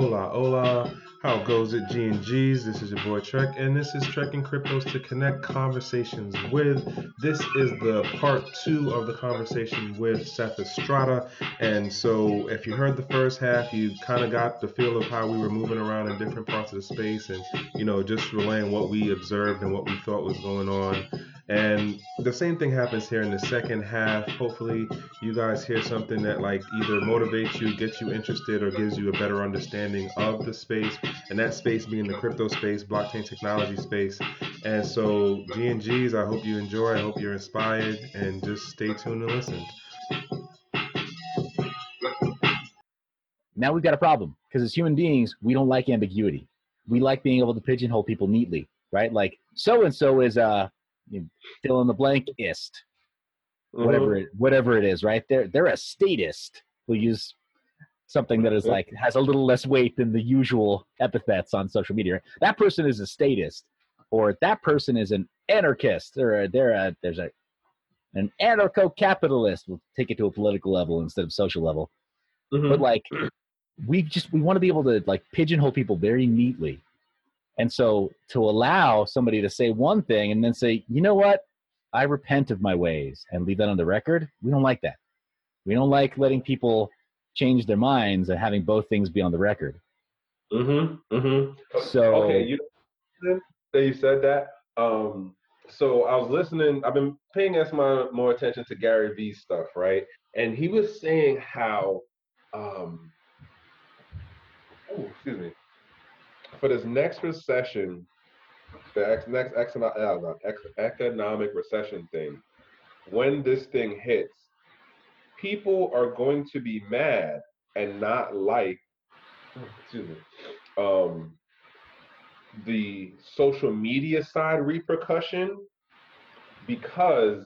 Hola, hola. How goes it, G and G's? This is your boy Trek, and this is Trekking Cryptos to connect conversations with. This is the part two of the conversation with Seth Estrada. And so, if you heard the first half, you kind of got the feel of how we were moving around in different parts of the space, and you know, just relaying what we observed and what we thought was going on. And the same thing happens here in the second half. Hopefully, you guys hear something that like either motivates you, gets you interested, or gives you a better understanding of the space. And that space being the crypto space, blockchain technology space. And so, G and G's, I hope you enjoy. I hope you're inspired, and just stay tuned and listen. Now we've got a problem because as human beings, we don't like ambiguity. We like being able to pigeonhole people neatly, right? Like so and so is a know, fill in the blank ist, whatever it, whatever it is, right? They're they're a statist. We'll use something that is like has a little less weight than the usual epithets on social media. That person is a statist, or that person is an anarchist, or a, they're a there's a an anarcho-capitalist. We'll take it to a political level instead of social level. Mhm. But like, we just we want to be able to like pigeonhole people very neatly. And so to allow somebody to say one thing and then say, you know what, I repent of my ways and leave that on the record, we don't like that. We don't like letting people change their minds and having both things be on the record. Mm-hmm. Mm-hmm. So okay, you that you said that. Um, so I was listening. I've been paying us my more attention to Gary V's stuff, right? And he was saying how, um, oh, excuse me, for this next recession, the ex- next uh, economic recession thing, when this thing hits, people are going to be mad and not like, excuse me, um, the social media side repercussion because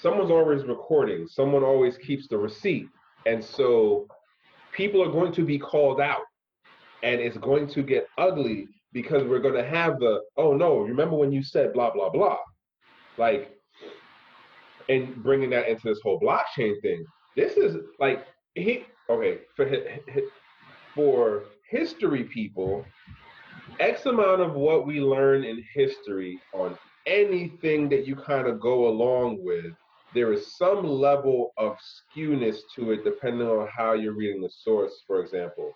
someone's always recording, someone always keeps the receipt. And so people are going to be called out and it's going to get ugly because we're going to have the, oh no, remember when you said blah, blah, blah. Like, and bringing that into this whole blockchain thing. This is like, he, okay, for, for history people, X amount of what we learn in history on anything that you kind of go along with, there is some level of skewness to it depending on how you're reading the source, for example.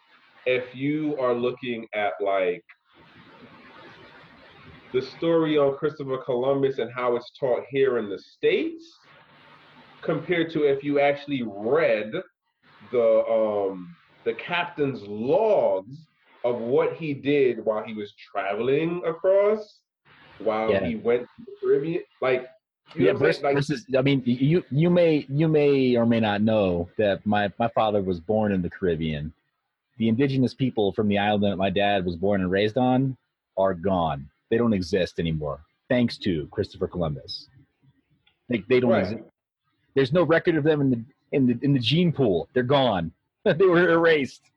If you are looking at like the story on Christopher Columbus and how it's taught here in the States, compared to if you actually read the um the captain's logs of what he did while he was traveling across, while Yeah. he went to the Caribbean. Like, you yeah, know what I'm versus. Like, versus, I mean, you you may you may or may not know that my my father was born in the Caribbean. The indigenous people from the island that my dad was born and raised on are gone. They don't exist anymore, thanks to Christopher Columbus. They they don't Right. exist. There's no record of them in the in the in the gene pool. They're gone. they were erased.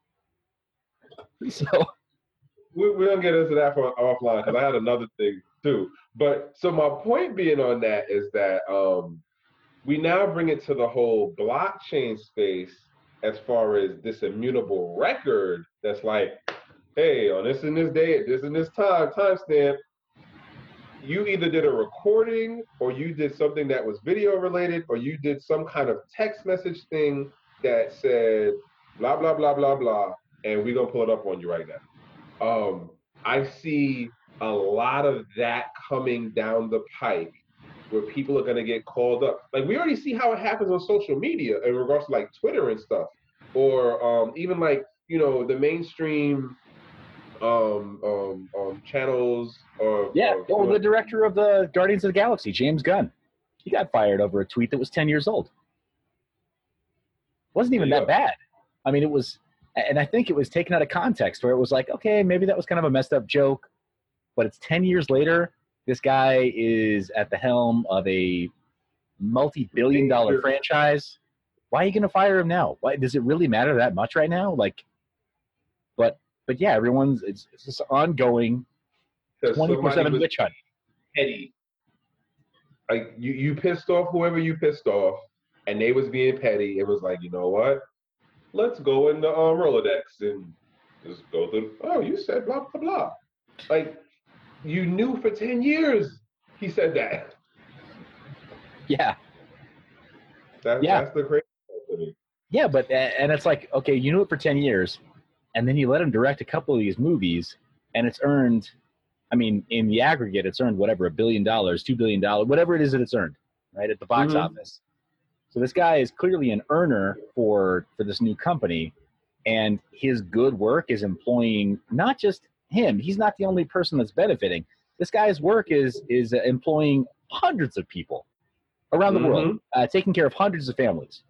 So we, we're gonna get into that for offline because I had another thing too. But so my point being on that is that um, we now bring it to the whole blockchain space as far as this immutable record that's like, hey, on this and this day, this and this time, timestamp, you either did a recording or you did something that was video related or you did some kind of text message thing that said blah blah blah blah blah and we're gonna pull it up on you right now. Um, I see a lot of that coming down the pike where people are going to get called up. Like we already see how it happens on social media in regards to like Twitter and stuff, or um, even like you know the mainstream um, um, um, channels. Or yeah, or, well, the director of the Guardians of the Galaxy, James Gunn, he got fired over a tweet that was ten years old. wasn't even Yeah. that bad. I mean, it was, and I think it was taken out of context where it was like, okay, maybe that was kind of a messed up joke, but it's 10 years later. This guy is at the helm of a multi billion dollar franchise. Why are you going to fire him now? Why does it really matter that much right now? Like, but, but yeah, everyone's, it's, it's this ongoing 'cause 24 somebody 7 was witch hunt. petty. Like you, you pissed off whoever you pissed off, and they was being petty. It was like, you know what? Let's go in the um, Rolodex and Just go through. Oh, you said blah blah blah. Like you knew for ten years he said that. Yeah. That, Yeah. That's the crazy part to me. Yeah, but and it's like okay, you knew it for ten years, and then you let him direct a couple of these movies, and it's earned. I mean, in the aggregate, it's earned whatever a billion dollars, two billion dollars, whatever it is that it's earned, right at the box Mhm. office. So this guy is clearly an earner for for this new company, and his good work is employing not just him. He's not the only person that's benefiting. This guy's work is is uh, employing hundreds of people around the world, uh, taking care of hundreds of families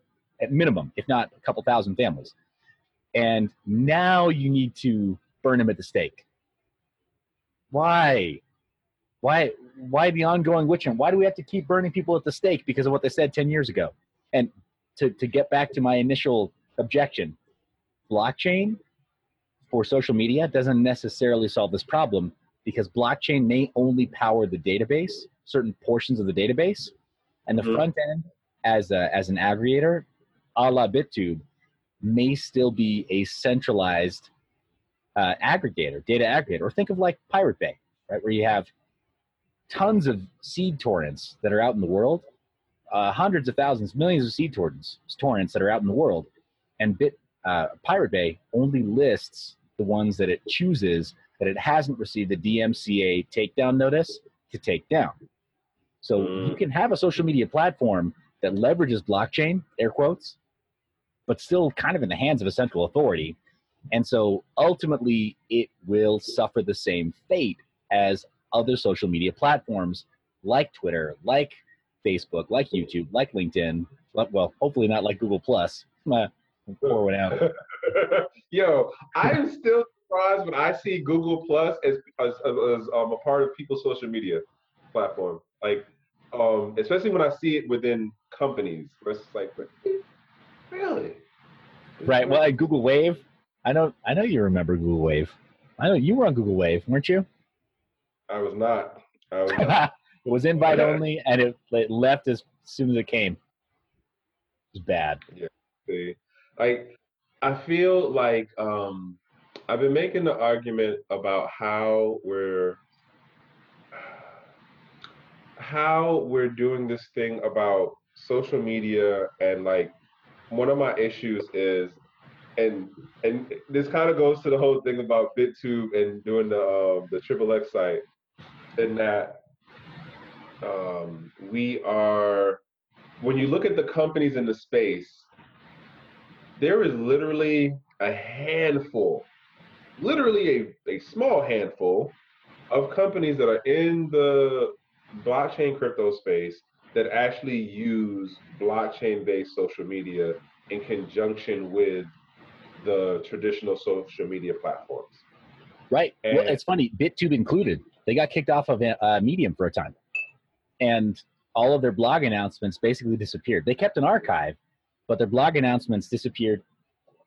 at minimum, if not a couple thousand families. And now you need to burn him at the stake. Why? Why? Why the ongoing witch hunt? Why do we have to keep burning people at the stake because of what they said ten years ago? And to to get back to my initial objection, blockchain for social media doesn't necessarily solve this problem because blockchain may only power the database, certain portions of the database, and the Mhm. front end as a, as an aggregator, a la BitTube, may still be a centralized uh, aggregator, data aggregator. Or think of like Pirate Bay, right, where you have tons of seed torrents that are out in the world, uh, hundreds of thousands, millions of seed torrents, torrents that are out in the world, and Bit uh, Pirate Bay only lists the ones that it chooses that it hasn't received the DMCA takedown notice to take down. So Mm. you can have a social media platform that leverages blockchain, air quotes, but still kind of in the hands of a central authority. And so ultimately, it will suffer the same fate as other social media platforms like Twitter, like Facebook, like YouTube, like LinkedIn. Well, hopefully not like Google Plus. Uh, Pour one out. Yo, I'm still surprised when I see Google Plus as as, as um, a part of people's social media platform. Like, um, especially when I see it within companies, it's like, really? Right. Well, at Google Wave, I know. I know you remember Google Wave. I know you were on Google Wave, weren't you? I was not. I was not. it was invite Yeah. only, and it, it left as soon as it came. It was bad. see. Like, I feel like um, I've been making the argument about how we're how we're doing this thing about social media and like one of my issues is and and this kind of goes to the whole thing about BitTube and doing the um, the triple X site in that um, we are when you look at the companies in the space there is literally a handful, literally a, a small handful of companies that are in the blockchain crypto space that actually use blockchain based social media in conjunction with the traditional social media platforms. Right. well, it's funny. BitTube included. They got kicked off of uh, Medium for a time, and all of their blog announcements basically disappeared. They kept an archive, but their blog announcements disappeared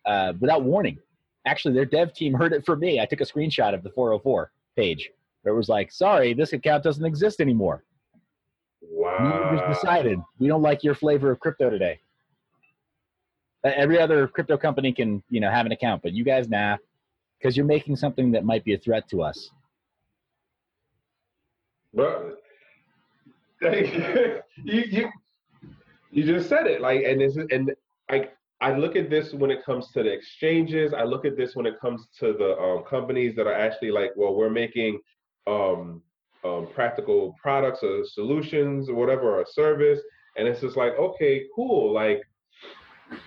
uh, without warning. Actually, their dev team heard it from me. I took a screenshot of the 404 page where it was like, "Sorry, this account doesn't exist anymore. Wow. We just decided we don't like your flavor of crypto today." Every other crypto company can, you know, have an account, but you guys, nah, because you're making something that might be a threat to us. Like, you you you just said it. Like, and this is and like I look at this when it comes to the exchanges. I look at this when it comes to the um, companies that are actually like, well, we're making um, um, practical products or solutions or whatever, or service, and it's just like, okay, cool. Like,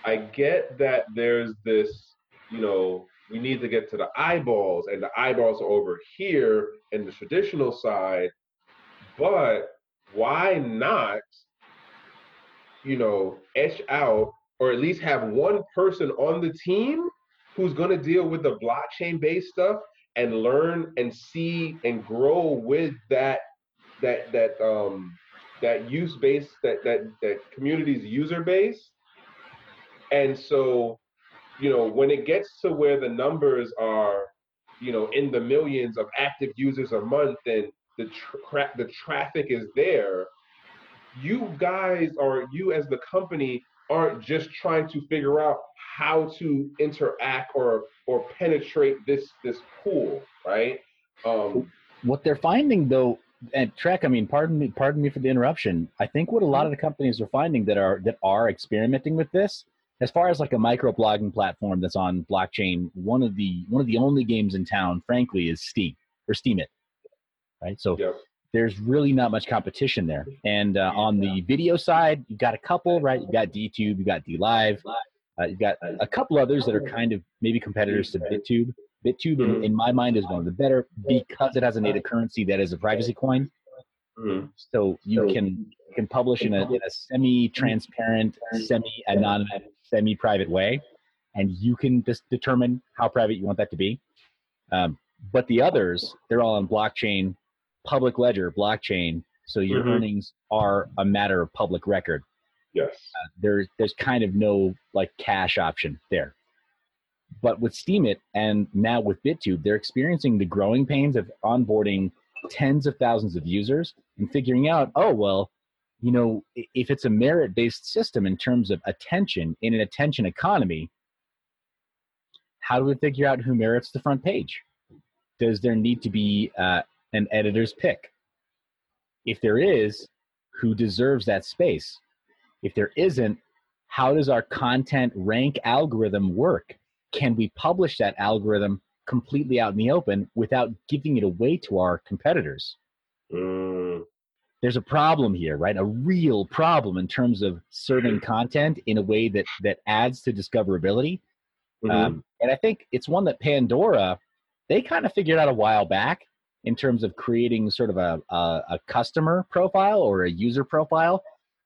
I get that there's this, you know, we need to get to the eyeballs, and the eyeballs are over here in the traditional side but why not you know etch out or at least have one person on the team who's going to deal with the blockchain based stuff and learn and see and grow with that that that um that use base that that that community's user base. And so you know when it gets to where the numbers are you know in the millions of active users a month and the tra- the traffic is there you guys or you as the company aren't just trying to figure out how to interact or or penetrate this this pool, right? Um, what they're finding though, and Trek, I mean, pardon me, pardon me for the interruption. I think what a lot of the companies are finding that are that are experimenting with this, as far as like a micro blogging platform that's on blockchain, one of the one of the only games in town, frankly, is Steem or Steemit, right? So Yep. There's really not much competition there. And uh, on the video side, you've got a couple, right? You've got DTube, you've got DLive, uh, you've got a couple others that are kind of maybe competitors to BitTube. BitTube, in, Mhm. in my mind, is one of the better because it has a native currency that is a privacy coin. mhm. So you can can publish in a, in a semi-transparent, semi-anonymous, semi-private way, and you can just determine how private you want that to be. Um, but the others, they're all on blockchain, public ledger, blockchain. So your Mhm. earnings are a matter of public record. Yes. There's there's kind of no like cash option there. But with Steemit and now with BitTube, they're experiencing the growing pains of onboarding tens of thousands of users and figuring out, oh well, you know, if it's a merit-based system in terms of attention in an attention economy, how do we figure out who merits the front page? Does there need to be uh, an editor's pick? If there is, who deserves that space? If there isn't, how does our content rank algorithm work? Can we publish that algorithm completely out in the open without giving it away to our competitors? Mm, There's a problem here, right? A real problem in terms of serving content in a way that that adds to discoverability. mhm. Um, and I think it's one that Pandora, they kind of figured out a while back in terms of creating sort of a, a, a customer profile or a user profile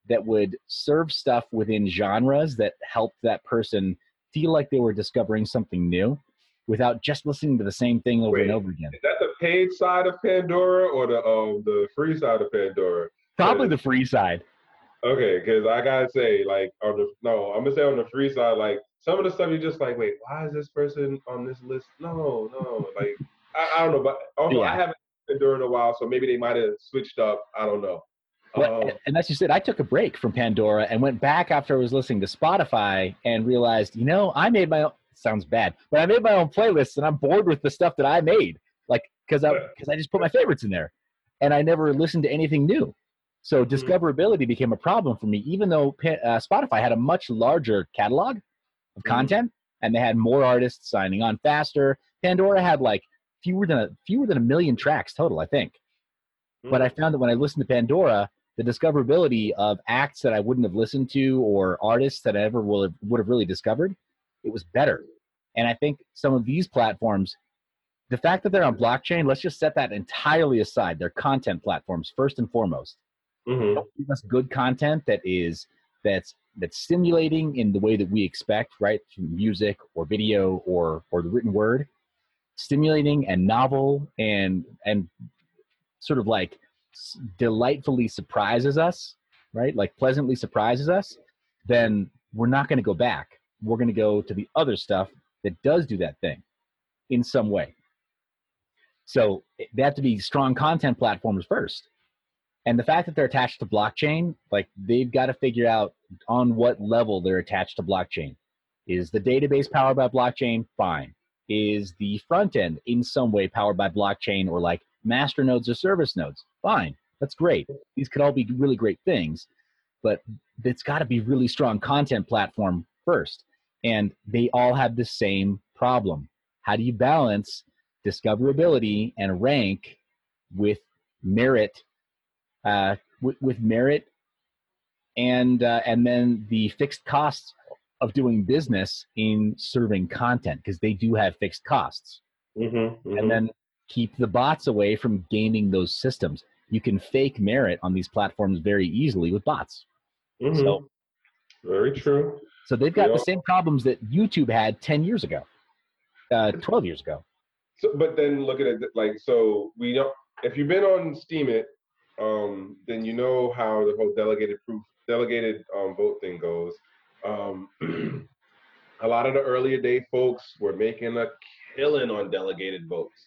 that would serve stuff within genres that helped that person feel like they were discovering something new without just listening to the same thing over and over again. Is that the paid side of Pandora or the um the free side of Pandora? Probably the free side. Okay, because I gotta say, like on the no, I'm gonna say on the free side, like some of the stuff you're just like, wait, why is this person on this list? No, no, like I, I don't know, but also Yeah. I haven't been during a while, so maybe they might have switched up. I don't know. Well, Um, and that's just said, I took a break from Pandora and went back after I was listening to Spotify and realized, you know, I made my own. Sounds bad, but I made my own playlists and I'm bored with the stuff that I made, like because I because I just put my favorites in there, and I never listened to anything new. So discoverability became a problem for me, even though uh, Spotify had a much larger catalog of Mhm. content and they had more artists signing on faster. Pandora had like fewer than a fewer than a million tracks total, I think. But I found that when I listened to Pandora, the discoverability of acts that I wouldn't have listened to or artists that I ever will have, would have really discovered, it was better. And I think some of these platforms, the fact that they're on blockchain, let's just set that entirely aside. They're content platforms first and foremost. mhm. Give us good content that is that's that's stimulating in the way that we expect, right? Through music or video or or the written word, stimulating and novel and and sort of like delightfully surprises us, right? Like pleasantly surprises us, then we're not going to go back. We're going to go to the other stuff that does do that thing in some way. So they have to be strong content platforms first. And the fact that they're attached to blockchain, like they've got to figure out on what level they're attached to blockchain. Is the database powered by blockchain? Fine. Is the front end in some way powered by blockchain or like master nodes or service nodes? Fine. That's great. These could all be really great things, but it's got to be really strong content platform first. And they all have the same problem. How do you balance discoverability and rank with merit uh, with, with merit and uh, and then the fixed costs of doing business in serving content because they do have fixed costs Mhm, mhm. and then keep the bots away from gaming those systems you can fake merit on these platforms very easily with bots Mhm. so- very true. so they've got Yeah. the same problems that youtube had 10 years ago uh, 12 years ago So, but then look at it like so. We don't. If you've been on Steemit, um, then you know how the whole delegated proof, delegated um, vote thing goes. Um, a lot of the earlier day folks were making a killing on delegated votes,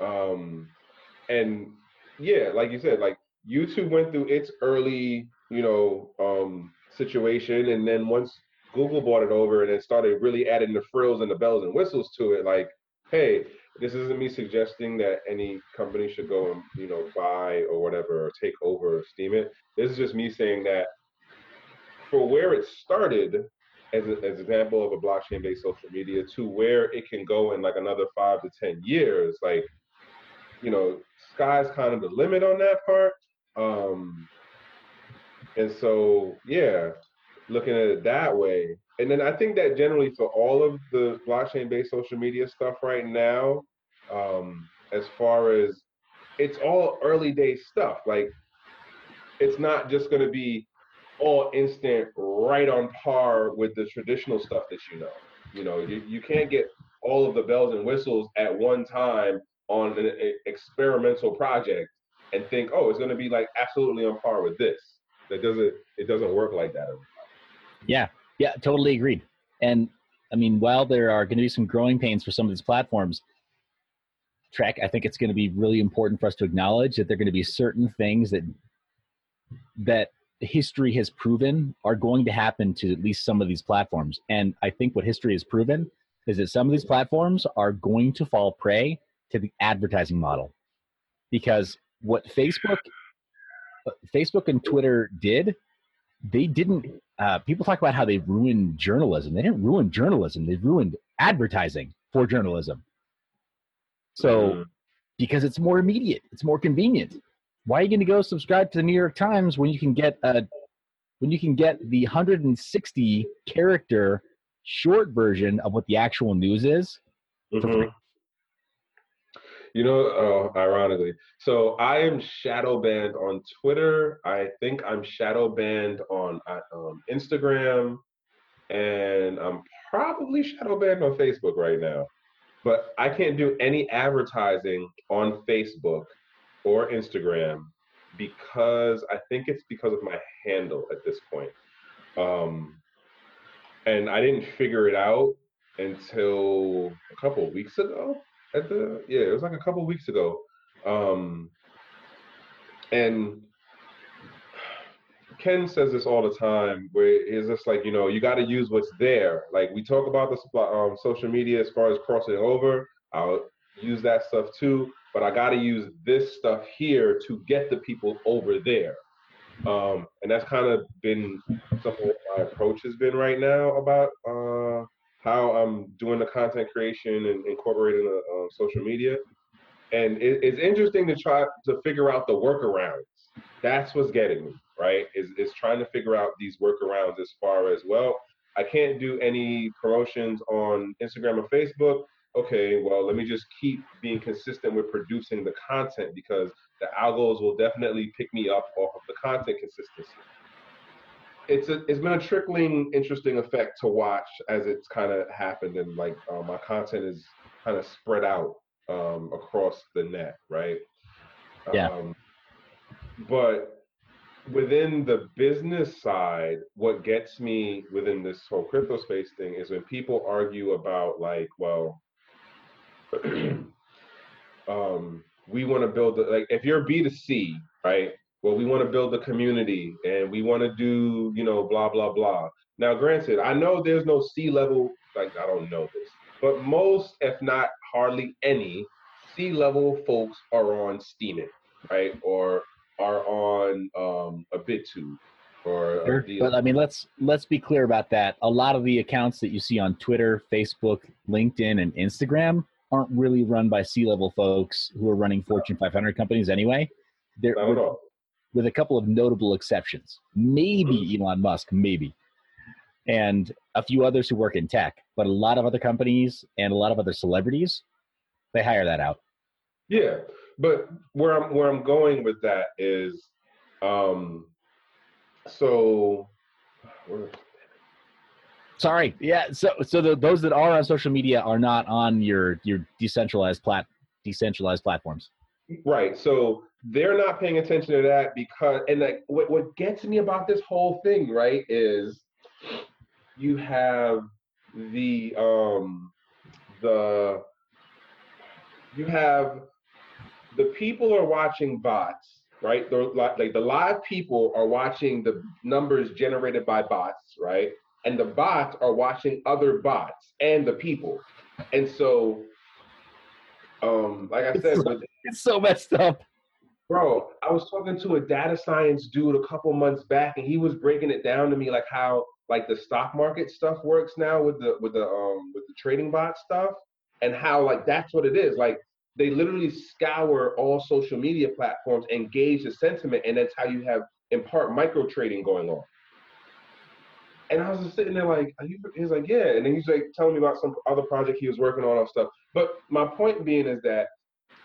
um, and yeah, like you said, like YouTube went through its early, you know, um, situation, and then once Google bought it over and then started really adding the frills and the bells and whistles to it, like, hey, this isn't me suggesting that any company should go and you know buy or whatever or take over or Steemit. This is just me saying that for where it started as, a, as an example of a blockchain based social media to where it can go in like another five to ten years, like you know, sky's kind of the limit on that part. Um, and so yeah, looking at it that way. And then I think that generally for all of the blockchain based social media stuff right now, um, as far as it's all early day stuff. Like it's not just going to be all instant, right on par with the traditional stuff that you know. You know, you, you can't get all of the bells and whistles at one time on an experimental project and think, oh, it's going to be like absolutely on par with this. That doesn't it doesn't work like that. Yeah, yeah, totally agreed. And I mean, while there are going to be some growing pains for some of these platforms, Trek, I think it's going to be really important for us to acknowledge that there are going to be certain things that that history has proven are going to happen to at least some of these platforms. And I think what history has proven is that some of these platforms are going to fall prey to the advertising model. Because what Facebook Facebook and Twitter did, they didn't uh, people talk about how they ruined journalism. They didn't ruin journalism, they ruined advertising for journalism. So, mm-hmm. because it's more immediate, it's more convenient. Why are you going to go subscribe to the New York Times when you can get a when you can get the 160 character short version of what the actual news is? Mm-hmm. You know, uh, ironically, so I am shadow banned on Twitter. I think I'm shadow banned on uh, um, Instagram, and I'm probably shadow banned on Facebook right now. But I can't do any advertising on Facebook or Instagram because I think it's because of my handle at this point. Um, and I didn't figure it out until a couple weeks ago. At the yeah, it was like a couple weeks ago. Um, and Ken says this all the time, where it's just like you know you got to use what's there. Like we talk about the um, social media as far as crossing over. I'll use that stuff too, but I got to use this stuff here to get the people over there. Um, and that's kind of been something my approach has been right now about uh, how I'm doing the content creation and incorporating the uh, social media. And it, it's interesting to try to figure out the workarounds. That's what's getting me right? Is is trying to figure out these workarounds as far as well. I can't do any promotions on Instagram or Facebook. Okay, well, let me just keep being consistent with producing the content because the algos will definitely pick me up off of the content consistency. It's a, it's been a trickling, interesting effect to watch as it's kind of happened, and like uh, my content is kind of spread out um, across the net, right? Yeah. Um, but within the business side, what gets me within this whole crypto space thing is when people argue about like, well, um, we want to build the, like if you're B2C, right? Well, we want to build the community and we want to do, you know, blah blah blah. Now, granted, I know there's no C level, like I don't know this, but most, if not hardly any, C level folks are on Steemit, right? Or are on um, a BitTube or sure. but I mean, let's let's be clear about that. A lot of the accounts that you see on Twitter, Facebook, LinkedIn, and Instagram aren't really run by C-level folks who are running Fortune 500 companies anyway. They're with, with, a couple of notable exceptions. Maybe mm-hmm. Elon Musk, maybe, and a few others who work in tech. But a lot of other companies and a lot of other celebrities, they hire that out. Yeah, but where I'm where I'm going with that is, um, so. Sorry, yeah. So so the, those that are on social media are not on your your decentralized plat decentralized platforms. Right. So they're not paying attention to that because and like what what gets me about this whole thing, right, is you have the um the you have the people are watching bots right? The, like the live people are watching the numbers generated by bots, right? And the bots are watching other bots and the people. And so, um, like I said, it's so, it's so messed up. Bro, I was talking to a data science dude a couple months back, and he was breaking it down to me like how like the stock market stuff works now with the with the um with the trading bot stuff, and how like that's what it is. Like they literally scour all social media platforms and gauge the sentiment, and that's how you have in part micro trading going on. And I was just sitting there like, he's like, yeah. And then he's like telling me about some other project he was working on and stuff. But my point being is that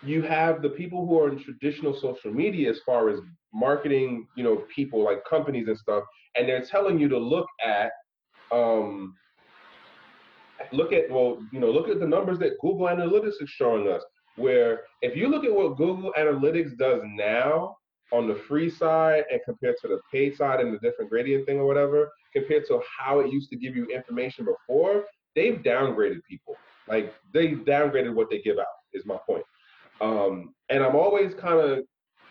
you have the people who are in traditional social media as far as marketing, you know, people like companies and stuff, and they're telling you to look at um look at well, you know, look at the numbers that Google Analytics is showing us. Where if you look at what Google Analytics does now on the free side and compared to the paid side and the different gradient thing or whatever, compared to how it used to give you information before, they've downgraded people. Like they downgraded what they give out, is my point. Um, and I'm always kind of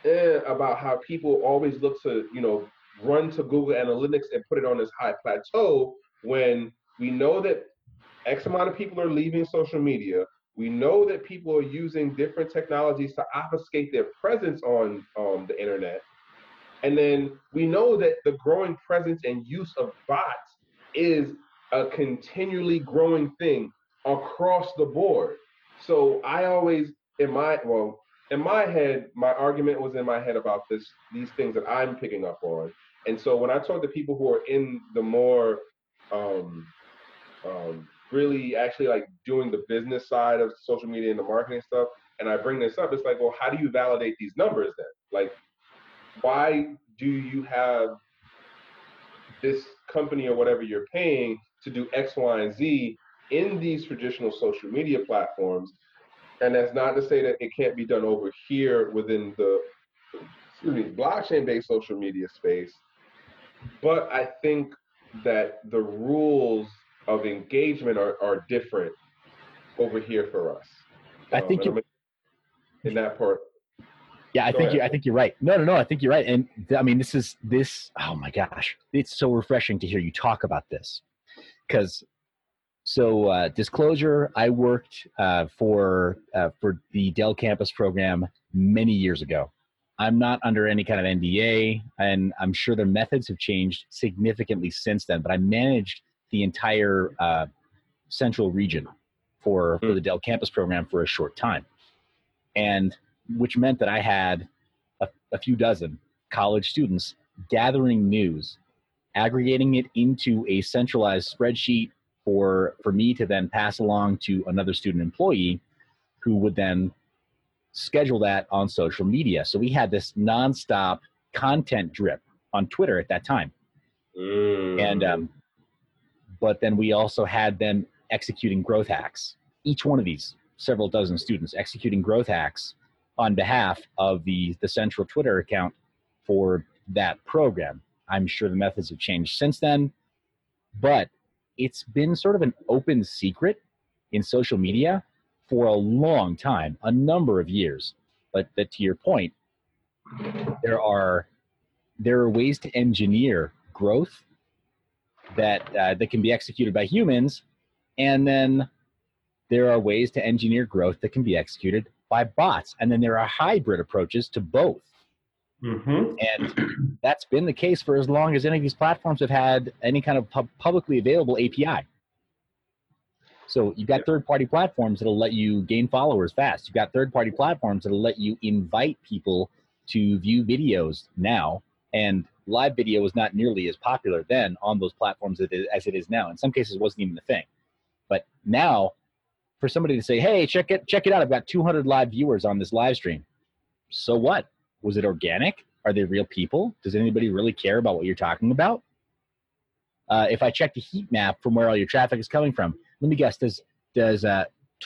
eh, about how people always look to, you know, run to Google Analytics and put it on this high plateau when we know that X amount of people are leaving social media. We know that people are using different technologies to obfuscate their presence on um, the internet. And then we know that the growing presence and use of bots is a continually growing thing across the board. So I always, in my, well, in my head, my argument was in my head about this, these things that I'm picking up on. And so when I talk to people who are in the more um, um, really actually like doing the business side of social media and the marketing stuff, and I bring this up, it's like, well, how do you validate these numbers then? Like, why do you have this company or whatever you're paying to do X, Y, and Z in these traditional social media platforms? And that's not to say that it can't be done over here within the excuse me, blockchain-based social media space. But I think that the rules of engagement are, are different over here for us. I um, think you in that part. Yeah, I Go think you I think you're right. No, no, no. I think you're right. And th- I mean, this is this. Oh my gosh, it's so refreshing to hear you talk about this, because. So uh, disclosure: I worked uh, for uh, for the Dell campus program many years ago. I'm not under any kind of NDA, and I'm sure their methods have changed significantly since then. But I managed the entire uh, central region for for hmm. the Dell campus program for a short time, and which meant that I had a, a few dozen college students gathering news, aggregating it into a centralized spreadsheet for for me to then pass along to another student employee, who would then schedule that on social media. So we had this nonstop content drip on Twitter at that time. Mm. And um, but then we also had them executing growth hacks. Each one of these, several dozen students executing growth hacks on behalf of the the central Twitter account for that program. I'm sure the methods have changed since then, but it's been sort of an open secret in social media for a long time, a number of years. But that to your point, there are there are ways to engineer growth that uh, that can be executed by humans, and then there are ways to engineer growth that can be executed by bots, and then there are hybrid approaches to both. Mm-hmm. And that's been the case for as long as any of these platforms have had any kind of pub- publicly available API. So you've got third party platforms that'll let you gain followers fast. You've got third party platforms that'll let you invite people to view videos now. And live video was not nearly as popular then on those platforms as it is now. In some cases, it wasn't even a thing. But now, for somebody to say, "Hey, check it, check it out! I've got 200 live viewers on this live stream." So what? Was it organic? Are they real people? Does anybody really care about what you're talking about? Uh, if I check the heat map from where all your traffic is coming from, let me guess. Does does uh,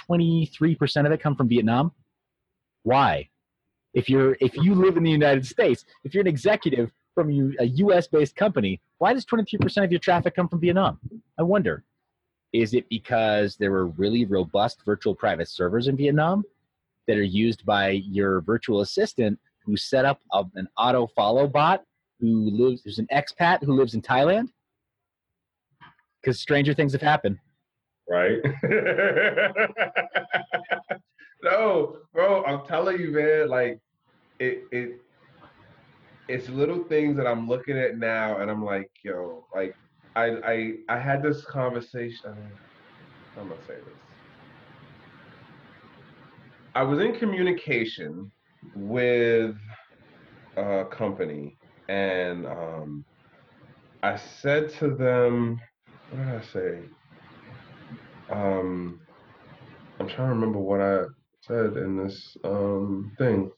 23% of it come from Vietnam? Why? If you're if you live in the United States, if you're an executive from you, a U.S. based company, why does 23% of your traffic come from Vietnam? I wonder. Is it because there were really robust virtual private servers in Vietnam that are used by your virtual assistant who set up a, an auto follow bot who lives, who's an expat who lives in Thailand. Because stranger things have happened. Right? no, bro, I'm telling you, man, like it it it's little things that I'm looking at now and I'm like, yo, like I I I had this conversation. I mean, I'm gonna say this. I was in communication with a company and um, I said to them, what did I say? Um, I'm trying to remember what I said in this um, thing.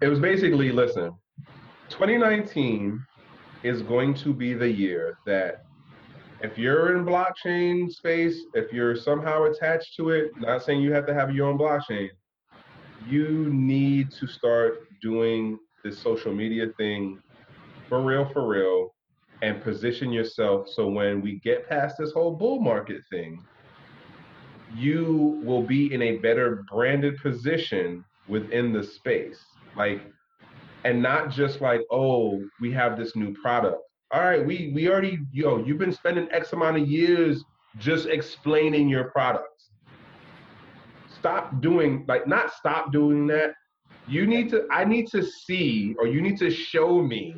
It was basically, listen, 2019 is going to be the year that if you're in blockchain space, if you're somehow attached to it, not saying you have to have your own blockchain, you need to start doing this social media thing for real, for real, and position yourself so when we get past this whole bull market thing, you will be in a better branded position within the space. Like, and not just like, oh, we have this new product. All right, we we already, yo, you've been spending X amount of years just explaining your products. Stop doing like not stop doing that. You need to I need to see or you need to show me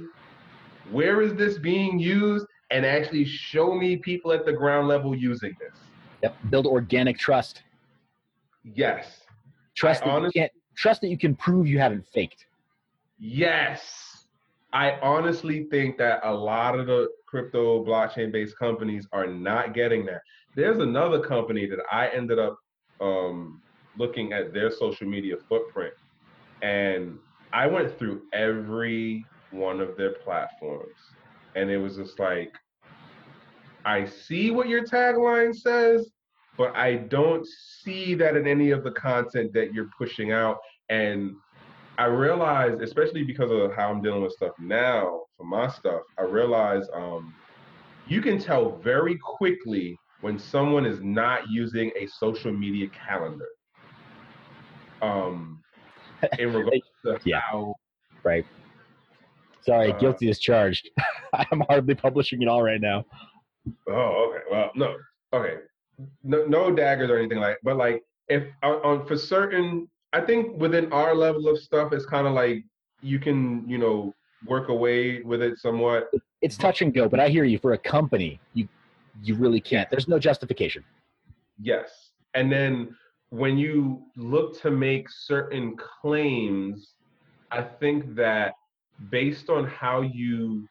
where is this being used and actually show me people at the ground level using this. Yep. Build organic trust. Yes. Trust that honest- you can't trust that you can prove you haven't faked. Yes. I honestly think that a lot of the crypto blockchain based companies are not getting that. There's another company that I ended up um, looking at their social media footprint, and I went through every one of their platforms, and it was just like, I see what your tagline says, but I don't see that in any of the content that you're pushing out. And I realized, especially because of how I'm dealing with stuff now for my stuff, I realize um, you can tell very quickly when someone is not using a social media calendar. Um, in regards to yeah. how right Sorry, uh, guilty as charged. I'm hardly publishing it all right now. Oh, okay. Well, no, okay, no, no daggers or anything like. But like, if on, on for certain, I think within our level of stuff, it's kind of like you can, you know, work away with it somewhat. It's touch and go, but I hear you. For a company, you you really can't. There's no justification. Yes, and then when you look to make certain claims, I think that based on how you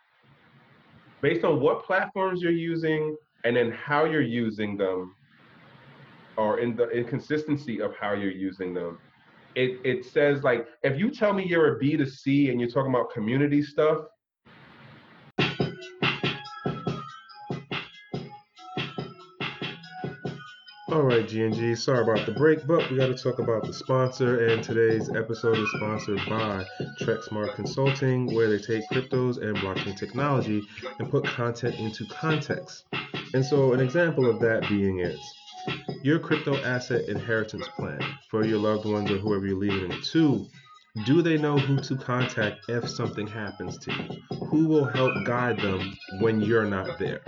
based on what platforms you're using and then how you're using them or in the inconsistency of how you're using them it it says like if you tell me you're a b2c and you're talking about community stuff All right, GNG, sorry about the break, but we got to talk about the sponsor. And today's episode is sponsored by TrekSmart Consulting, where they take cryptos and blockchain technology and put content into context. And so, an example of that being is your crypto asset inheritance plan for your loved ones or whoever you're leaving it to. Do they know who to contact if something happens to you? Who will help guide them when you're not there?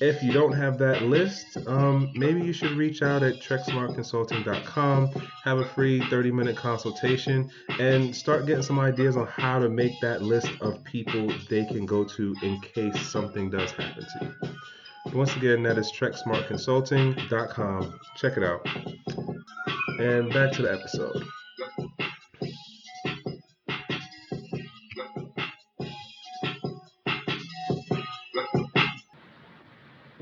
If you don't have that list, um, maybe you should reach out at treksmartconsulting.com, have a free 30 minute consultation, and start getting some ideas on how to make that list of people they can go to in case something does happen to you. Once again, that is treksmartconsulting.com. Check it out. And back to the episode.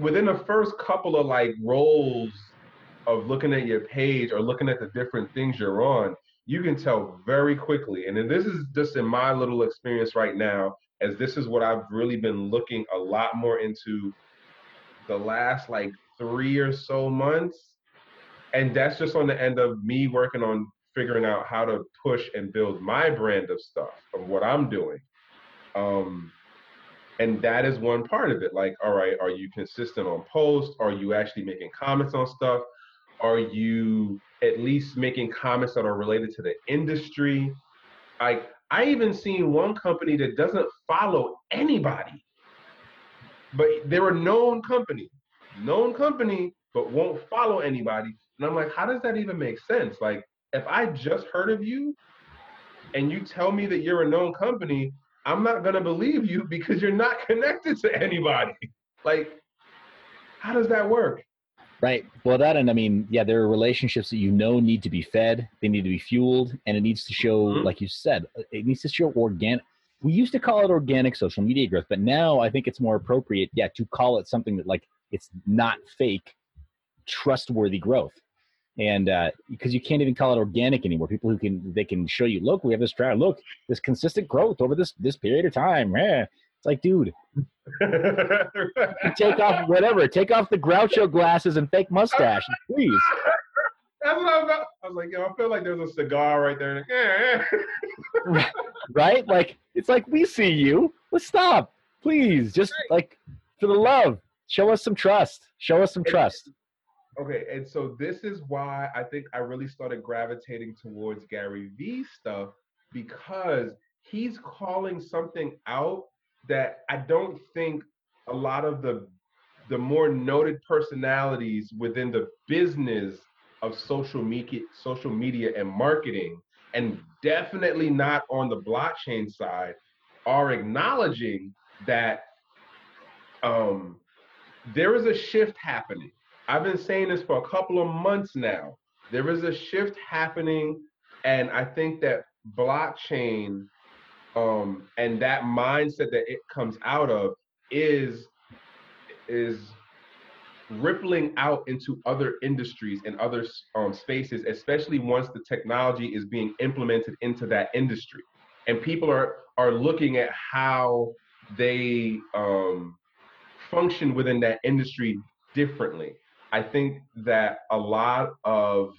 within the first couple of like rolls of looking at your page or looking at the different things you're on, you can tell very quickly. And this is just in my little experience right now, as this is what I've really been looking a lot more into the last like three or so months. And that's just on the end of me working on figuring out how to push and build my brand of stuff of what I'm doing. Um, and that is one part of it like all right are you consistent on posts are you actually making comments on stuff are you at least making comments that are related to the industry Like I even seen one company that doesn't follow anybody, but they're a known company, known company, but won't follow anybody. And I'm like, how does that even make sense? Like, if I just heard of you and you tell me that you're a known company, I'm not gonna believe you because you're not connected to anybody. Like, how does that work? Right. Well, that and I mean, yeah, there are relationships that you know need to be fed. They need to be fueled, and it needs to show, mm-hmm. like you said, it needs to show organic. We used to call it organic social media growth, but now I think it's more appropriate, yeah, to call it something that like it's not fake, trustworthy growth. And uh, because you can't even call it organic anymore, people who can they can show you, look, we have this trial, look, this consistent growth over this this period of time. Yeah. It's like, dude, take off whatever, take off the Groucho glasses and fake mustache, please. That's what I was I was like, yo, I feel like there's a cigar right there. right? Like, it's like we see you. Let's stop, please. Just like for the love, show us some trust. Show us some trust. Okay, and so this is why I think I really started gravitating towards Gary Vee stuff because he's calling something out that I don't think a lot of the the more noted personalities within the business of social media social media and marketing and definitely not on the blockchain side are acknowledging that um, there is a shift happening. I've been saying this for a couple of months now. There is a shift happening, and I think that blockchain um, and that mindset that it comes out of is is rippling out into other industries and other um, spaces, especially once the technology is being implemented into that industry, and people are are looking at how they um, function within that industry differently. I think that a lot of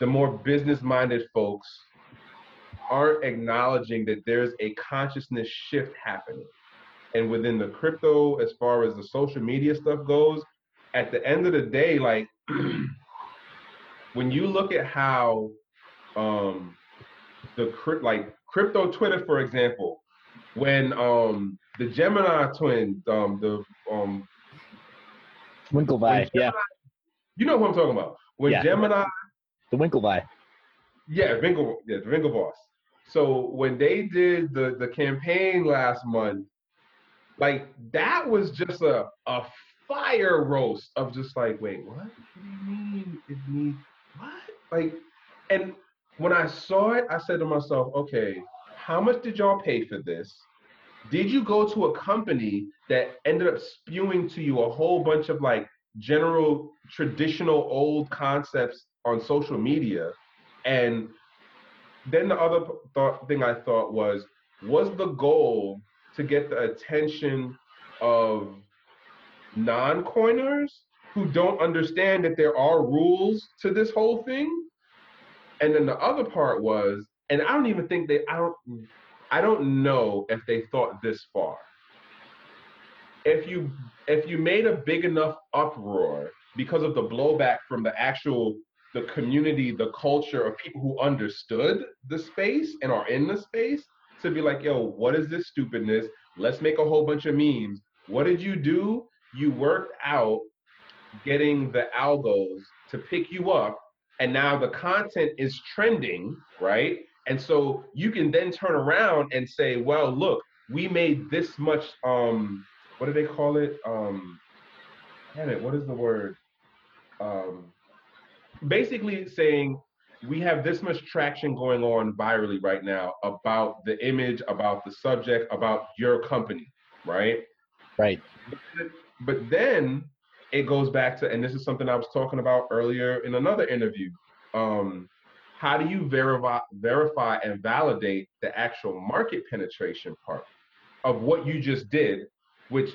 the more business minded folks aren't acknowledging that there's a consciousness shift happening. And within the crypto, as far as the social media stuff goes, at the end of the day, like when you look at how um the like crypto Twitter, for example, when um the Gemini twin, um the um Winklevi, yeah. You know who I'm talking about. When yeah. Gemini the Winklevi. Yeah, Winkle yeah, the Winklevoss. So when they did the the campaign last month, like that was just a a fire roast of just like, wait, what? What do you mean it needs what? Like, and when I saw it, I said to myself, okay, how much did y'all pay for this? Did you go to a company that ended up spewing to you a whole bunch of like general traditional old concepts on social media and then the other thought, thing I thought was, was the goal to get the attention of non-coiners who don't understand that there are rules to this whole thing? And then the other part was, and I don't even think they, I don't, I don't know if they thought this far. If you if you made a big enough uproar because of the blowback from the actual the community, the culture of people who understood the space and are in the space to be like, yo, what is this stupidness? Let's make a whole bunch of memes. What did you do? You worked out getting the algos to pick you up, and now the content is trending, right? And so you can then turn around and say, well, look, we made this much um what do they call it? Um damn it, what is the word? Um basically saying we have this much traction going on virally right now about the image, about the subject, about your company, right? Right. But then it goes back to, and this is something I was talking about earlier in another interview. Um, how do you verify, verify and validate the actual market penetration part of what you just did, which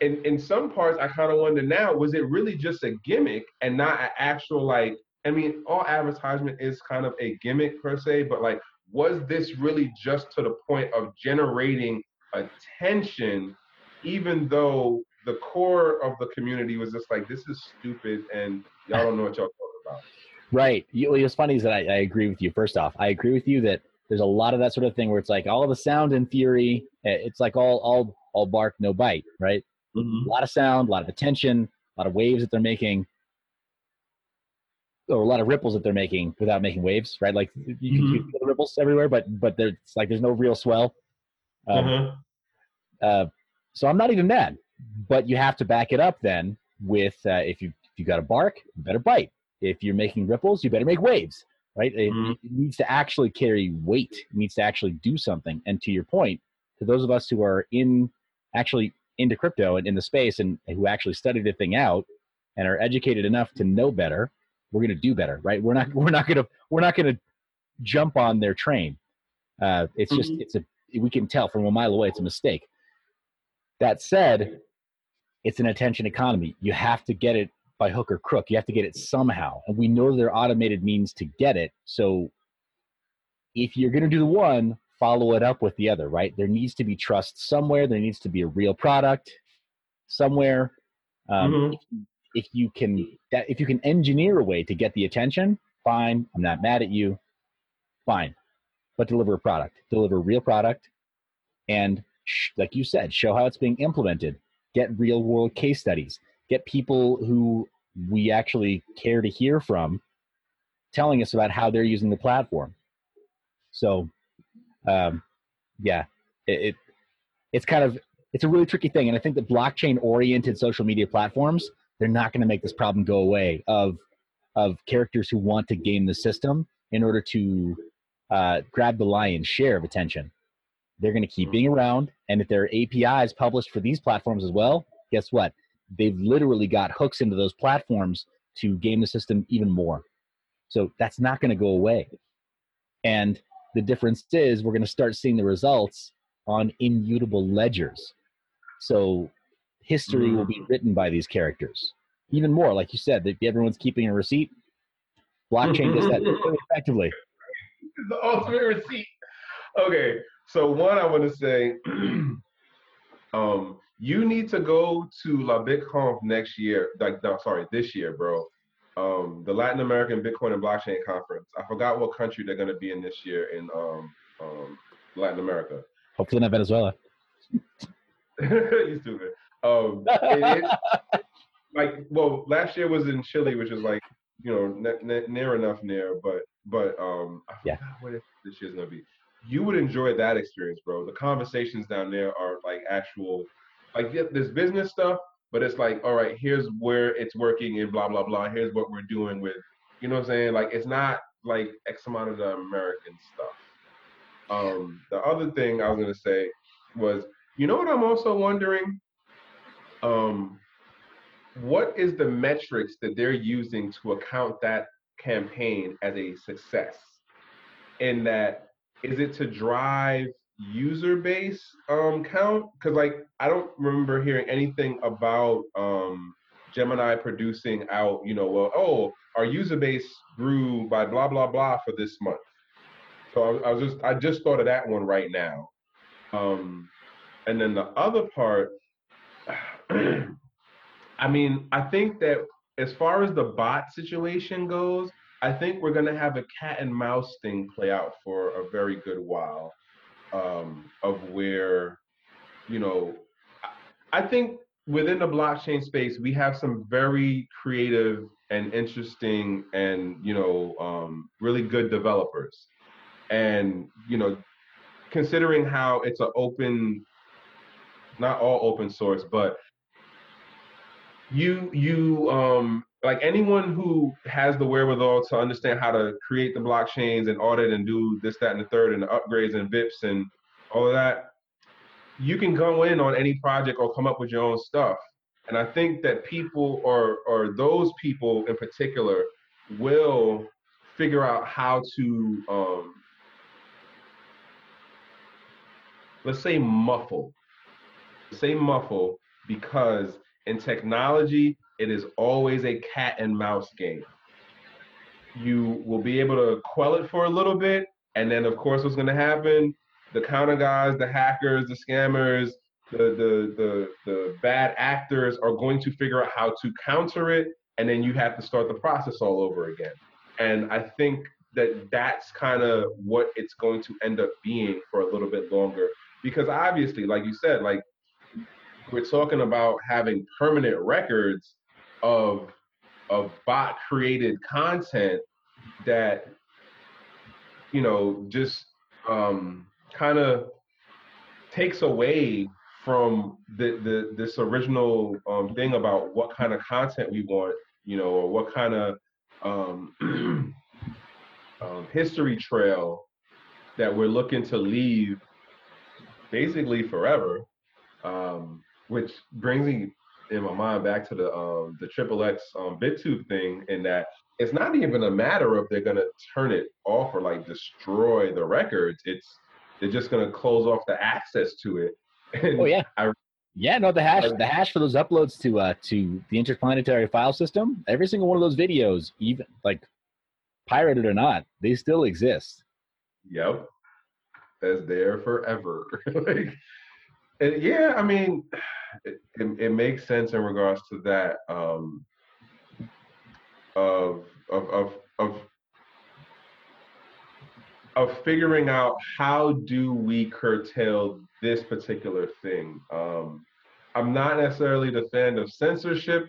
in, in some parts, I kind of wonder now, was it really just a gimmick and not an actual like? I mean, all advertisement is kind of a gimmick per se, but like, was this really just to the point of generating attention, even though the core of the community was just like, this is stupid and y'all don't know what y'all talking about. Right. You, What's funny is that I, I agree with you. First off, I agree with you that there's a lot of that sort of thing where it's like all the sound and theory, eh, it's like all all all bark, no bite, right? Mhm. A lot of sound, a lot of attention, a lot of waves that they're making, or a lot of ripples that they're making without making waves, right? Like you can Mhm. feel the ripples everywhere, but but there's it's like there's no real swell. Um, Uh-huh. uh, so I'm not even mad, but you have to back it up then with uh, if you if you got a bark, better bite. If you're making ripples, you better make waves, right? It, Mhm. it needs to actually carry weight. It needs to actually do something. And to your point, to those of us who are in actually into crypto and in the space and who actually study the thing out and are educated enough to know better, we're going to do better, right? We're not we're not going to we're not going to jump on their train. Uh, it's just Mhm. it's a we can tell from a mile away it's a mistake. That said, it's an attention economy. You have to get it by hook or crook. You have to get it somehow, and we know there are automated means to get it. So if you're going to do the one, follow it up with the other, right? There needs to be trust somewhere. There needs to be a real product somewhere. Um, Mhm. If, you, can, that if you can engineer a way to get the attention, fine. I'm not mad at you. Fine, but deliver a product, deliver a real product, and like you said, show how it's being implemented. Get real world case studies. Get people who we actually care to hear from telling us about how they're using the platform. So, um, yeah, it, it it's kind of it's a really tricky thing, and I think that blockchain oriented social media platforms they're not going to make this problem go away of of characters who want to game the system in order to uh, grab the lion's share of attention. They're going to keep being around, and if there are APIs published for these platforms as well, guess what? They've literally got hooks into those platforms to game the system even more. So that's not going to go away. And the difference is we're going to start seeing the results on immutable ledgers. So history will be written by these characters. Even more, like you said, that everyone's keeping a receipt. Blockchain does that very effectively. the ultimate receipt. Okay, so one I want to say, um, you need to go to La BitConf next year. Like, no, sorry, this year, bro. Um, the Latin American Bitcoin and Blockchain Conference. I forgot what country they're gonna be in this year in um, um, Latin America. Hopefully not Venezuela. you stupid. Um, it- like, well, last year was in Chile, which is like, you know, ne- ne- near enough near, but but um, I Yeah. forgot what it- this year's gonna be. You would enjoy that experience, bro. The conversations down there are like actual, like yeah, there's business stuff, but it's like, all right, here's where it's working and blah blah blah. Here's what we're doing with, you know what I'm saying? Like it's not like X amount of the American stuff. Um, the other thing I was gonna say was, you know what I'm also wondering? Um, what is the metrics that they're using to account that campaign as a success? In that, is it to drive user base um, count? Because like I don't remember hearing anything about um, Gemini producing out. You know, well, oh, our user base grew by blah blah blah for this month. So I, I was just I just thought of that one right now. Um, and then the other part, I mean, I think that as far as the bot situation goes, I think we're gonna have a cat and mouse thing play out for a very good while. Um, of where, you know, I think within the blockchain space, we have some very creative and interesting and you know um, really good developers. And you know, considering how it's an open, not all open source, but you you um like anyone who has the wherewithal to understand how to create the blockchains and audit and do this, that, and the third, and the upgrades and BIPs and all of that, you can go in on any project or come up with your own stuff. And I think that people or or those people in particular will figure out how to um, let's say muffle. Say muffle because in technology, it is always a cat and mouse game. You will be able to quell it for a little bit, and then of course what's gonna happen? The counter guys, the hackers, the scammers, the the the the bad actors are going to figure out how to counter it, and then you have to start the process all over again. And I think that that's kind of what it's going to end up being for a little bit longer because obviously like you said like we're talking about having permanent records of of bot created content that you know just um kind of takes away from the, the this original um, thing about what kind of content we want, you know, or what kind of um, um, history trail that we're looking to leave basically forever. Um, which brings me in my mind back to the um, the triple X um, BitTube thing, in that it's not even a matter of they're gonna turn it off or like destroy the records. It's they're just gonna close off the access to it. And oh yeah. I, yeah, no, the hash the hash for those uploads to uh to the interplanetary file system, every single one of those videos, even like pirated or not, they still exist. Yep. That's there forever. like, and yeah, I mean, it, it, makes sense in regards to that um, of, of of of of figuring out how do we curtail this particular thing. Um, I'm not necessarily the fan of censorship,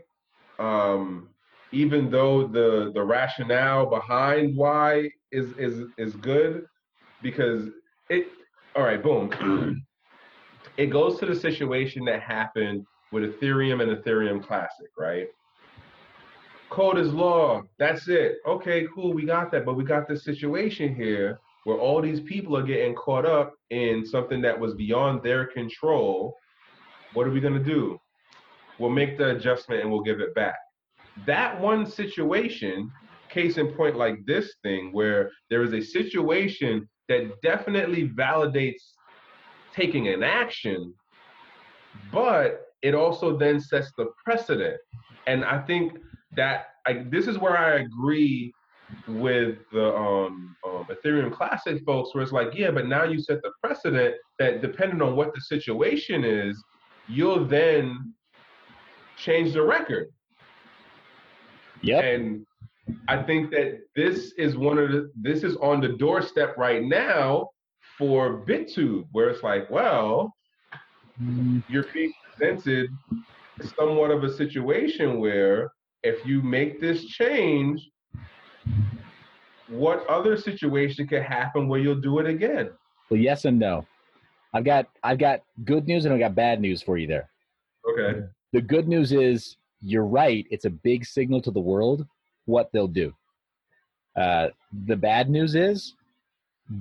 um, even though the the rationale behind why is is is good, because it. All right, boom. it goes to the situation that happened with Ethereum and Ethereum Classic, right? Code is law. That's it. Okay, cool. We got that. But we got this situation here where all these people are getting caught up in something that was beyond their control. What are we going to do? We'll make the adjustment and we'll give it back. That one situation, case in point, like this thing, where there is a situation that definitely validates taking an action, but it also then sets the precedent. And I think that I, this is where I agree with the um, um, Ethereum Classic folks, where it's like, yeah, but now you set the precedent that depending on what the situation is, you'll then change the record. Yeah. And I think that this is one of the this is on the doorstep right now for BitTube, where it's like, well, you're being presented somewhat of a situation where if you make this change, what other situation could happen where you'll do it again? Well, yes and no. I've got I've got good news and I've got bad news for you there. Okay. The good news is you're right. It's a big signal to the world what they'll do. Uh, the bad news is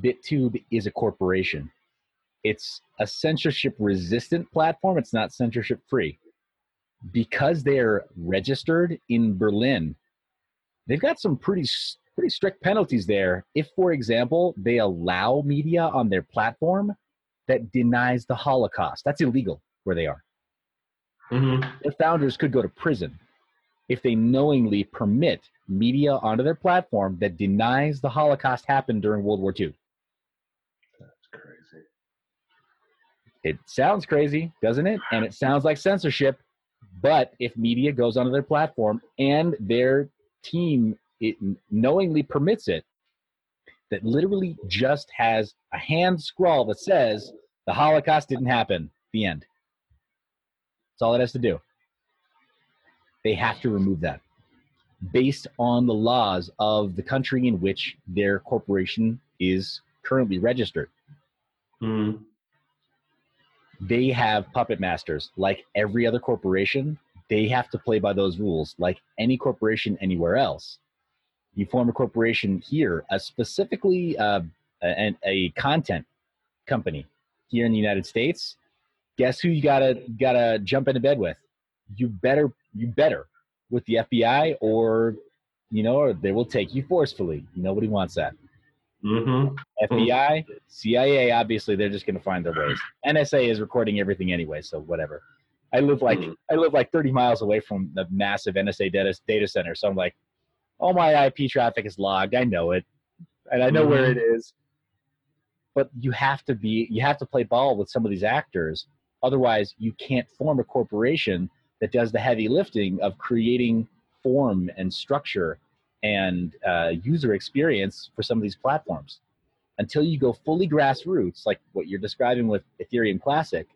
BitTube is a corporation. It's a censorship resistant platform. It's not censorship free. Because they're registered in Berlin, they've got some pretty pretty strict penalties there. If, for example, they allow media on their platform that denies the Holocaust, that's illegal where they are. Mm-hmm. Their founders could go to prison if they knowingly permit media onto their platform that denies the Holocaust happened during World War II. It sounds crazy, doesn't it? And it sounds like censorship. But if media goes onto their platform and their team knowingly permits it, that literally just has a hand scrawl that says the Holocaust didn't happen. The end. That's all it has to do. They have to remove that based on the laws of the country in which their corporation is currently registered. Mm they have puppet masters like every other corporation. They have to play by those rules like any corporation anywhere else. You form a corporation here, a specifically uh, a, a content company here in the United States. Guess who you gotta gotta jump into bed with? You better you better with the FBI or you know, or they will take you forcefully. Nobody wants that. Mm-hmm. FBI, CIA, obviously they're just going to find their ways. NSA is recording everything anyway, so whatever. I live like mm. I live like 30 miles away from the massive NSA data data center, so I'm like, all my IP traffic is logged. I know it, and I know mm-hmm. where it is. But you have to be you have to play ball with some of these actors, otherwise you can't form a corporation that does the heavy lifting of creating form and structure and uh, user experience for some of these platforms. Until you go fully grassroots, like what you're describing with Ethereum Classic,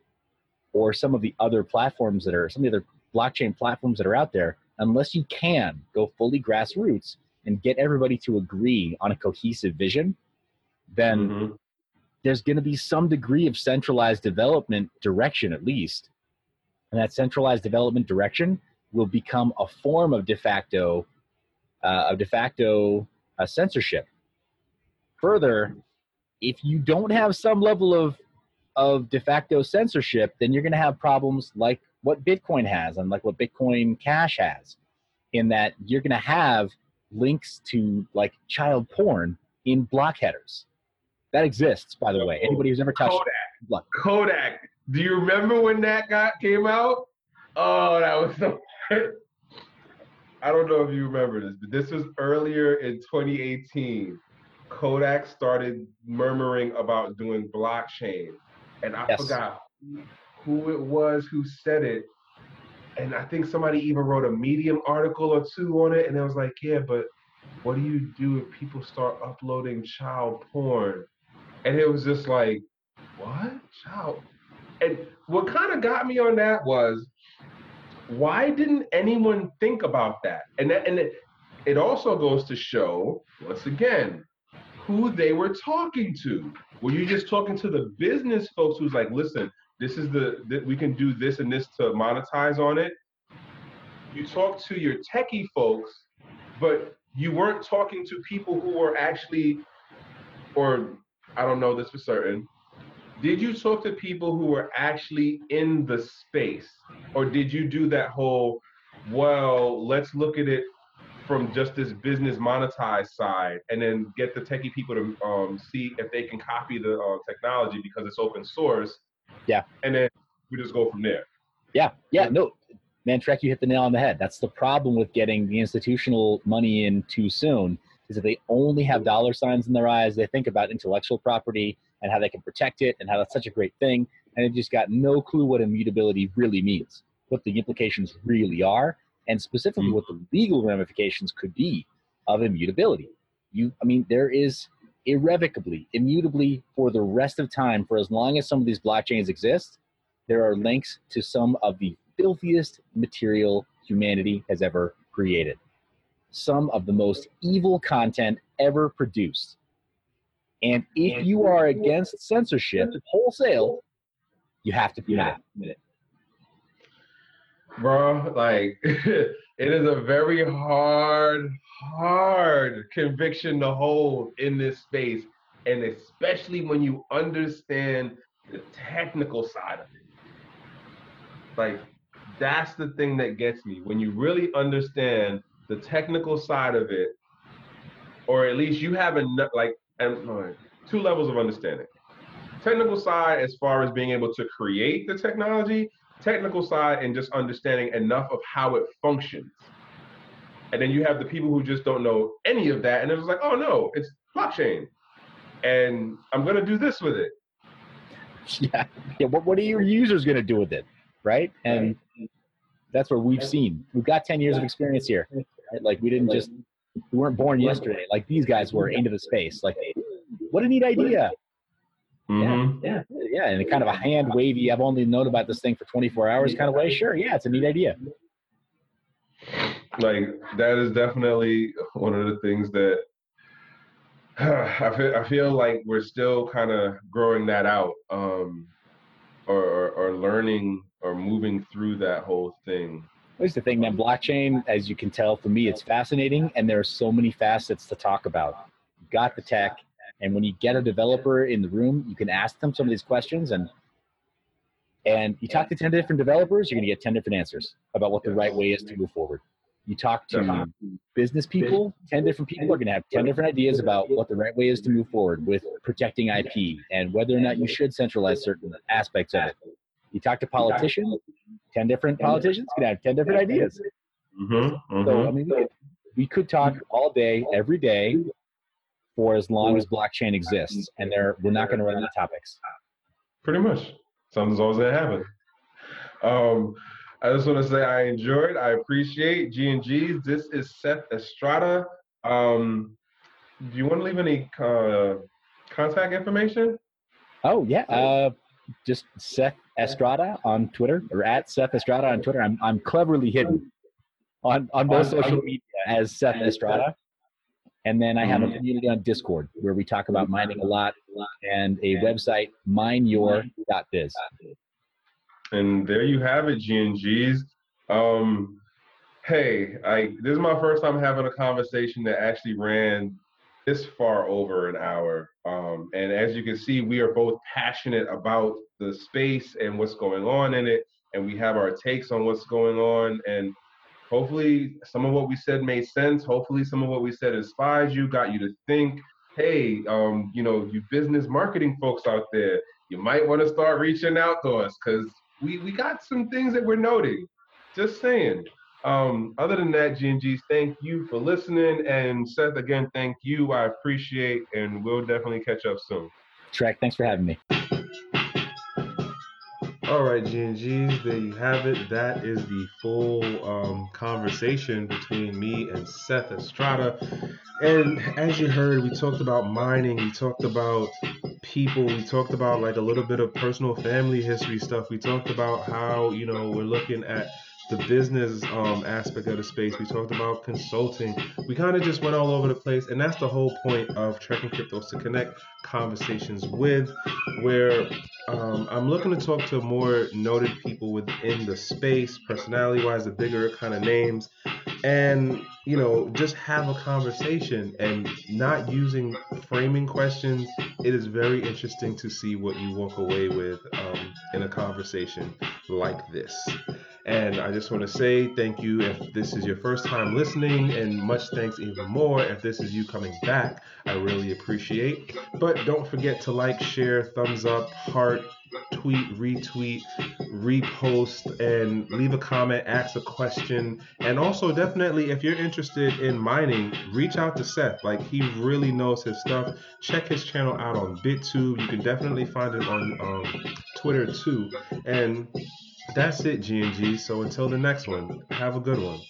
or some of the other platforms that are some of the other blockchain platforms that are out there, unless you can go fully grassroots and get everybody to agree on a cohesive vision, then Mm-hmm. there's going to be some degree of centralized development direction at least. And that centralized development direction will become a form of de facto, uh, of de facto uh, censorship. Further, if you don't have some level of of de facto censorship, then you're going to have problems like what Bitcoin has and like what Bitcoin Cash has, in that you're going to have links to like child porn in block headers. That exists, by the way. Anybody who's ever touched Kodak. Kodak. Do you remember when that got came out? Oh, that was so. I don't know if you remember this, but this was earlier in 2018. Kodak started murmuring about doing blockchain, and I Yes. forgot who it was who said it. And I think somebody even wrote a Medium article or two on it, and it was like, yeah, but what do you do if people start uploading child porn? And it was just like, what child? And what kind of got me on that was, why didn't anyone think about that? And that, and it, it also goes to show once again who they were talking to. Were you just talking to the business folks who's like, listen, this is the that we can do this and this to monetize on it? You talk to your techie folks, but you weren't talking to people who were actually, or I don't know this for certain. Did you talk to people who were actually in the space, or did you do that whole, well, let's look at it from just this business monetized side, and then get the techie people to um, see if they can copy the uh, technology because it's open source. Yeah. And then we just go from there. Yeah, yeah, no, man, Trek, you hit the nail on the head. That's the problem with getting the institutional money in too soon. Is that they only have dollar signs in their eyes. They think about intellectual property and how they can protect it and how that's such a great thing, and they've just got no clue what immutability really means, what the implications really are, and specifically Mm. what the legal ramifications could be of immutability. You, I mean, there is irrevocably, immutably for the rest of time, for as long as some of these blockchains exist, there are links to some of the filthiest material humanity has ever created. Some of the most evil content ever produced. And if you are against censorship wholesale, you have to commit it. bro. Like it is a very hard, hard conviction to hold in this space, and especially when you understand the technical side of it. Like that's the thing that gets me when you really understand the technical side of it, or at least you have enough, like, and all right, two levels of understanding. Technical side, as far as being able to create the technology, technical side and just understanding enough of how it functions. And then you have the people who just don't know any of that, and it's like, oh no, it's blockchain, and I'm gonna do this with it. Yeah. yeah what, what are your users going to do with it? Right. And that's what we've seen. We've got 10 years of experience here. Right? Like we didn't just, we weren't born yesterday. Like these guys were into the space. Like, what a neat idea. Mm-hmm. Yeah. Yeah. And kind of a hand wavy, I've only known about this thing for 24 hours kind of way. Sure. Yeah. It's a neat idea. Like that is definitely one of the things that I feel. I feel like we're still kind of growing that out, um, or, or or learning or moving through that whole thing. Here's the thing, man. Blockchain, as you can tell, for me, it's fascinating, and there are so many facets to talk about. You've got the tech, and when you get a developer in the room, you can ask them some of these questions, and and you talk to ten different developers, you're gonna get ten different answers about what the right way is to move forward. You talk to business people, ten different people are gonna have ten different ideas about what the right way is to move forward with protecting IP and whether or not you should centralize certain aspects of it. You talk to politicians, ten different politicians can have ten different ideas. Mm-hmm. So I mean, we could, we could talk all day, every day, for as long as blockchain exists, and there we're not going to run out of topics. Pretty much. Something's always gonna happen. Um, I just want to say I enjoyed. I appreciate G and G's. This is Seth Estrada Um, do you want to leave any uh, contact information? Oh yeah, uh, just Seth Estrada on Twitter or at Seth Estrada on Twitter. I'm I'm cleverly hidden on on both social media as Seth Estrada. And then I have a community on Discord where we talk about mining a lot and a website, mineyour.biz. And there you have it, GNGs. Um, hey, I this is my first time having a conversation that actually ran this far over an hour. Um, and as you can see, we are both passionate about the space and what's going on in it, and we have our takes on what's going on. And hopefully, some of what we said made sense. Hopefully, some of what we said inspired you, got you to think. Hey, um, you know, you business marketing folks out there, you might want to start reaching out to us because we we got some things that we're noting. Just saying. Um, other than that, GNGs, thank you for listening. And Seth, again, thank you. I appreciate, and we'll definitely catch up soon. Trek, thanks for having me. All right, GNGs, there you have it. That is the full um, conversation between me and Seth Estrada. And as you heard, we talked about mining, we talked about people, we talked about like a little bit of personal family history stuff. We talked about how, you know, we're looking at the business um, aspect of the space. We talked about consulting. We kind of just went all over the place, and that's the whole point of Trekking Cryptos to connect conversations with, where um, I'm looking to talk to more noted people within the space, personality-wise, the bigger kind of names, and you know, just have a conversation and not using framing questions. It is very interesting to see what you walk away with um, in a conversation like this. And I just want to say thank you if this is your first time listening, and much thanks even more if this is you coming back. I really appreciate. But don't forget to like, share, thumbs up, heart, tweet, retweet, repost, and leave a comment, ask a question. And also, definitely, if you're interested in mining, reach out to Seth. Like, he really knows his stuff. Check his channel out on BitTube. You can definitely find it on um, Twitter too. And that's it, G and G. So until the next one, have a good one.